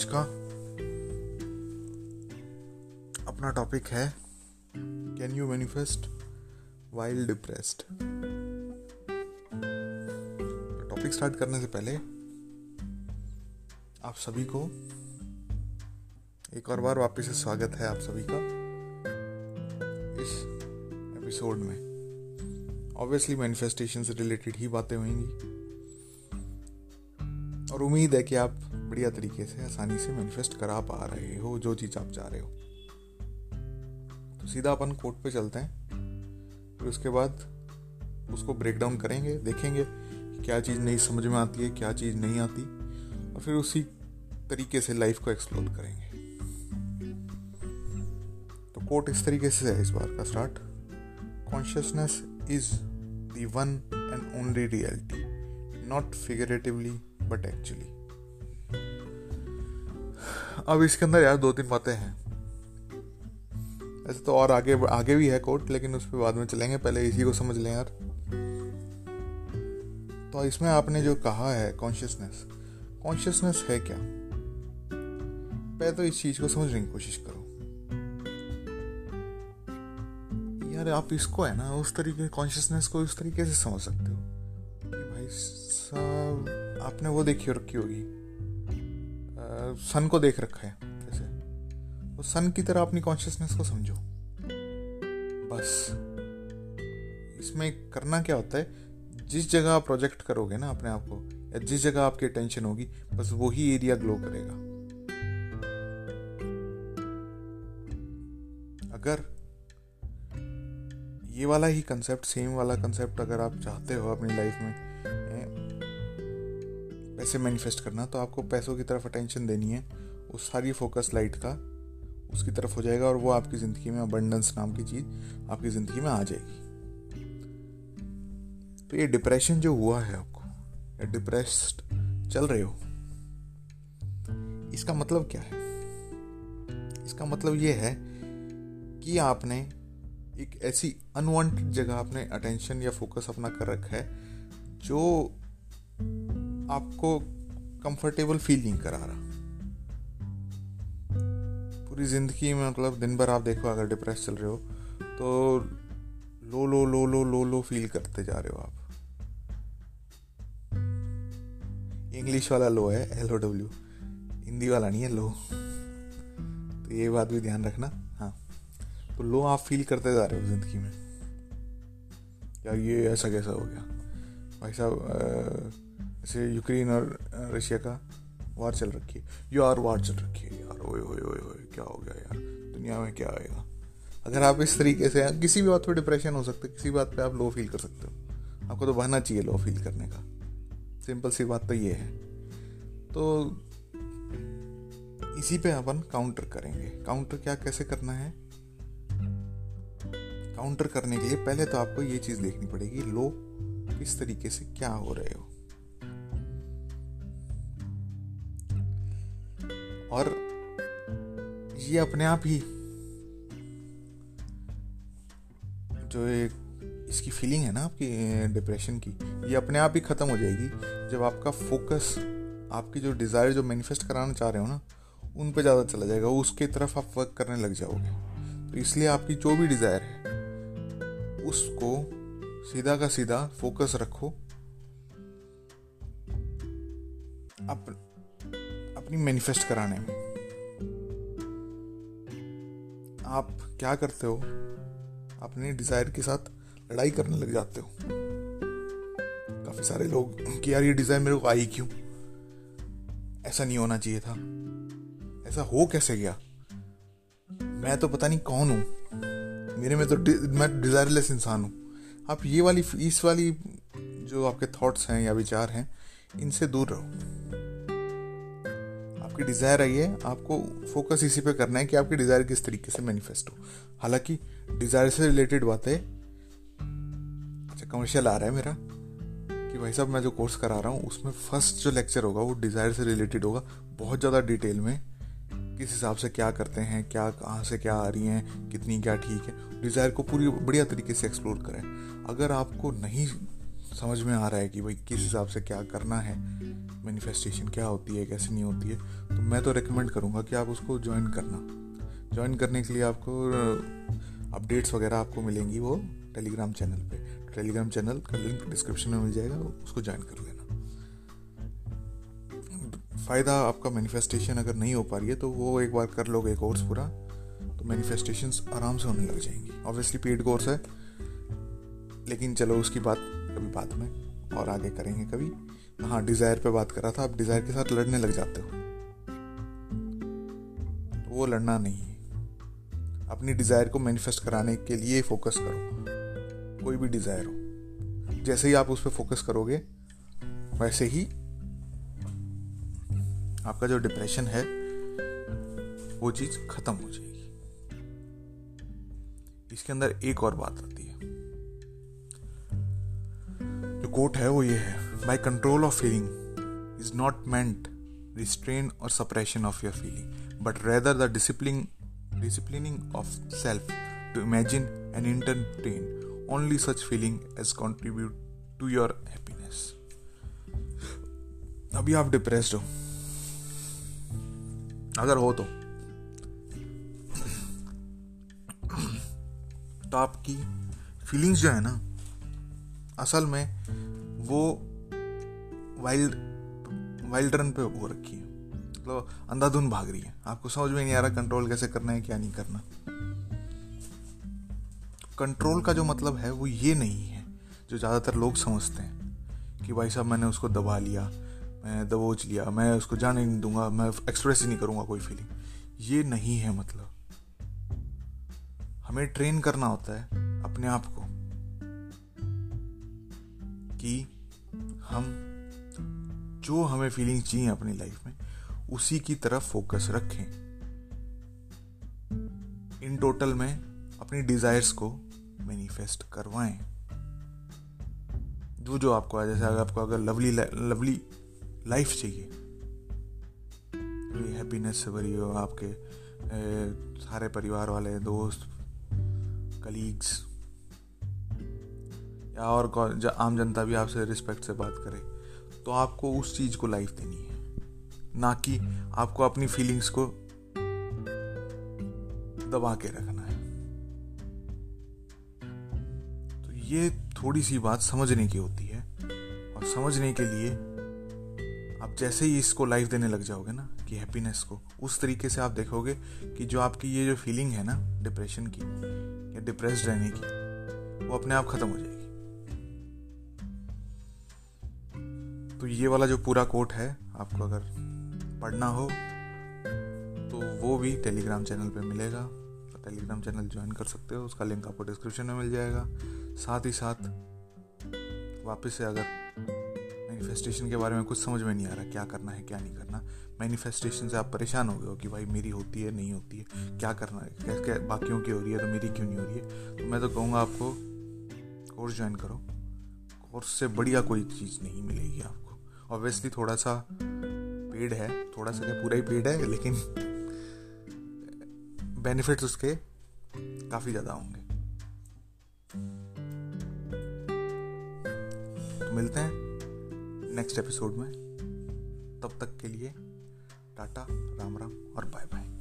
आज का अपना टॉपिक है can you manifest while depressed topic start करने से पहले, आप सभी को एक और बार वापस से स्वागत है आप सभी का इस एपिसोड में। ऑब्वियसली मैनिफेस्टेशन से रिलेटेड ही बातें होंगी। और उम्मीद है कि आप बढ़िया तरीके से आसानी से मैनिफेस्ट करा पा रहे हो, जो चीज़ आप चाह रहे हो। तो सीधा अपन कोर्ट पे चलते हैं। फिर उसके बाद उसको ब्रेक डाउन करेंगे, देखेंगे क्या चीज़ नहीं समझ में आती है, क्या चीज़ नहीं आती। और फिर उसी तरीके से लाइफ को एक्सप्लोर करेंगे। तो कोर्ट इस तरीके से है इस बार का start consciousness is the one and only reality not figuratively but actually अब इसके अंदर यार दो तीन बातें हैं। ऐसे तो और आगे आगे भी है कोर्ट, लेकिन उस पर बाद में चलेंगे, पहले इसी को समझ लें यार। तो इसमें आपने जो कहा है कॉन्शियसनेस कॉन्शियसनेस है क्या? पहले तो इस चीज़ को समझने की कोशिश करो। यार आप इसको है ना, उस तरीके कॉन्शियसनेस को उस तरीके से समझ सकते हो। कि भाई साहब, आपने वो देखी रखी होगी। सन को देख रखा है, जैसे। तो सन की तरह अपनी कॉन्शियसनेस को समझो। बस। इसमें करना क्या होता है, जिस जगह आप प्रोजेक्ट करोगे ना अपने आप को, या जिस जगह आपकी अटेंशन होगी, बस वही एरिया ग्लो करेगा। अगर ये वाला ही कंसेप्ट सेम वाला कंसेप्ट अगर आप चाहते हो अपनी लाइफ में पैसे मैनिफेस्ट करना तो आपको पैसों की तरफ़ अटेंशन देनी है। उस सारी फोकस लाइट का, उसकी तरफ़ हो जाएगा और वो आपकी ज़िंदगी में अबंडेंस नाम की चीज़ आपकी ज़िंदगी में आ जाएगी। तो ये डिप्रेशन जो हुआ है आपको, या डिप्रेस्ड चल रहे हो, इसका मतलब क्या है? इसका मतलब ये है कि आपने एक ऐसी अनवांटेड जगह अपने अटेंशन या फोकस अपना कर रखा है, जो आपको कंफर्टेबल फील नहीं करा रहा। पूरी ज़िंदगी में मतलब दिन भर आप देखो, अगर डिप्रेस चल रहे हो तो लो लो लो लो लो लो फील करते जा रहे हो आप। इंग्लिश वाला लो है एल ओ डब्ल्यू हिंदी वाला नहीं है, लो। तो ये बात भी ध्यान रखना हाँ। तो लो आप फील करते जा रहे हो ज़िंदगी में। क्या ये ऐसा कैसा हो गया? भाई साहब जैसे यूक्रेन और रशिया का वार चल रखी है। यार, वार चल रखी है यार। ओए ओए ओए ओए, क्या हो गया यार? दुनिया में क्या आएगा? अगर आप इस तरीके से किसी भी बात पे डिप्रेशन हो सकता है किसी बात पे आप लो फील कर सकते हो। आपको तो बहना चाहिए लो फील करने का। सिंपल सी बात तो ये है। तो इसी पे अपन काउंटर करेंगे। काउंटर क्या, कैसे करना है? काउंटर करने के लिए पहले तो आपको ये चीज़ देखनी पड़ेगी लो किस तरीके से क्या हो रहे हो। और ये अपने आप ही जो एक इसकी फीलिंग है ना आपकी डिप्रेशन की, ये अपने आप ही ख़त्म हो जाएगी। जब आपका फोकस आपकी जो डिज़ायर जो मैनिफेस्ट कराना चाह रहे हो ना, उन पे ज़्यादा चला जाएगा, उसके तरफ़ आप वर्क करने लग जाओगे। तो इसलिए आपकी जो भी डिज़ायर है, उसको सीधा का सीधा फोकस रखो। अपनी मैनिफेस्ट कराने में आप क्या करते हो? अपने डिज़ायर के साथ लड़ाई करने लग जाते हो। काफ़ी सारे लोग कि यार ये डिज़ायर मेरे को आई क्यों? ऐसा नहीं होना चाहिए था। ऐसा हो कैसे गया? मैं तो पता नहीं कौन हूँ। मेरे में तो डि, मैं डिजायरलेस इंसान हूँ। आप ये वाली इस वाली जो आपके थॉट्स हैं या विचार हैं इनसे दूर रहो। आपकी डिज़ायर आई है, आपको फोकस इसी पे करना है कि आपकी डिज़ायर किस तरीके से मैनिफेस्ट हो। हालाँकि डिज़ायर से रिलेटेड बात है अच्छा कमर्शियल आ रहा है मेरा, कि भाई साहब, मैं जो कोर्स करा रहा हूँ, उसमें फ़र्स्ट जो लेक्चर होगा, वो डिज़ायर से रिलेटेड होगा। बहुत ज़्यादा डिटेल में, किस हिसाब से क्या करते हैं, क्या, कहाँ से क्या आ रही हैं, कितनी क्या ठीक है डिज़ायर को पूरी बढ़िया तरीके से एक्सप्लोर करें। अगर आपको नहीं समझ में आ रहा है कि भाई किस हिसाब से क्या करना है मैनिफेस्टेशन क्या होती है, कैसे नहीं होती है तो मैं तो रिकमेंड करूँगा कि आप उसको ज्वाइन करना। ज्वाइन करने के लिए आपको अपडेट्स वगैरह आपको मिलेंगी वो टेलीग्राम चैनल पे। टेलीग्राम चैनल का लिंक डिस्क्रिप्शन में मिल जाएगा, उसको ज्वाइन कर लेना। फ़ायदा आपका मैनिफेस्टेशन अगर नहीं हो पा रही है तो वो एक बार कर लोगे कोर्स पूरा तो मैनिफेस्टेशन आराम से होने लग जाएँगी। ऑब्वियसली पेड कोर्स है, लेकिन चलो उसकी बात कभी बाद में और आगे करेंगे कभी। हाँ डिज़ायर पे बात कर रहा था। आप डिज़ायर के साथ लड़ने लग जाते हो। तो वो लड़ना नहीं है। अपनी डिज़ायर को मैनिफेस्ट कराने के लिए फोकस करो। कोई भी डिज़ायर हो। जैसे ही आप उस पर फोकस करोगे, वैसे ही आपका जो डिप्रेशन है, वो चीज़ खत्म हो जाएगी। इसके अंदर एक और बात आती है। जो कोट है, वो ये है। By control of feeling is not meant restrain और suppression of your feeling but rather the discipline disciplining of self to imagine and entertain only such feeling as contribute to your happiness अभी आप depressed हो अगर हो तो तो आपकी feelings जो है ना असल में वो वाइल्ड वाइल्ड रन पे हो रखी है। मतलब अंधाधुन भाग रही है। आपको समझ में नहीं आ रहा कंट्रोल कैसे करना है, क्या नहीं करना। कंट्रोल का जो मतलब है, वो ये नहीं है, जो ज़्यादातर लोग समझते हैं कि भाई साहब, मैंने उसको दबा लिया, मैं दबोच लिया, मैं उसको जाने नहीं दूँगा, मैं एक्सप्रेस ही नहीं करूँगा कोई फीलिंग ये नहीं है मतलब। हमें ट्रेन करना होता है अपने आप को कि जो हमें फीलिंग चाहिए अपनी लाइफ में उसी की तरफ़ फोकस रखें। इन टोटल में अपनी डिजायर्स को मैनिफेस्ट करवाएँ। जो जो आपको जैसे अगर आपको अगर लवली लवली लाइफ चाहिए हैप्पीनेस से भरी हो आपके ए, सारे परिवार वाले दोस्त कलीग्स या और आम जनता भी आपसे रिस्पेक्ट से बात करे। तो आपको उस चीज़ को लाइफ देनी है। ना कि आपको अपनी फीलिंग्स को दबा के रखना है। तो ये थोड़ी सी बात समझने की होती है। और समझने के लिए आप जैसे ही इसको लाइफ देने लग जाओगे ना, कि हैप्पीनेस को, उस तरीके से आप देखोगे कि जो आपकी ये जो फीलिंग है ना डिप्रेशन की या डिप्रेस रहने की, वो अपने आप खत्म हो जाएगी। तो ये वाला जो पूरा कोट है, आपको अगर पढ़ना हो तो वो भी टेलीग्राम चैनल पे मिलेगा। तो टेलीग्राम चैनल ज्वाइन कर सकते हो, उसका लिंक आपको डिस्क्रिप्शन में मिल जाएगा। साथ ही साथ, वापस से अगर मैनिफेस्टेशन के बारे में कुछ समझ में नहीं आ रहा, क्या करना है, क्या नहीं करना मैनिफेस्टेशन से आप परेशान हो गए हो कि भाई मेरी होती है, नहीं होती है, क्या करना है, क्या बाकियों की हो रही है तो मेरी क्यों नहीं हो रही है? तो मैं तो कहूँगा आपको कोर्स ज्वाइन करो। कोर्स से बढ़िया कोई चीज़ नहीं मिलेगी आपको। ऑब्वियसली थोड़ा सा पेड है, थोड़ा सा क्या पूरा ही पेड है, लेकिन बेनिफिट्स उसके काफ़ी ज़्यादा होंगे। तो मिलते हैं नेक्स्ट एपिसोड में। तब तक के लिए टाटा, राम राम और बाय बाय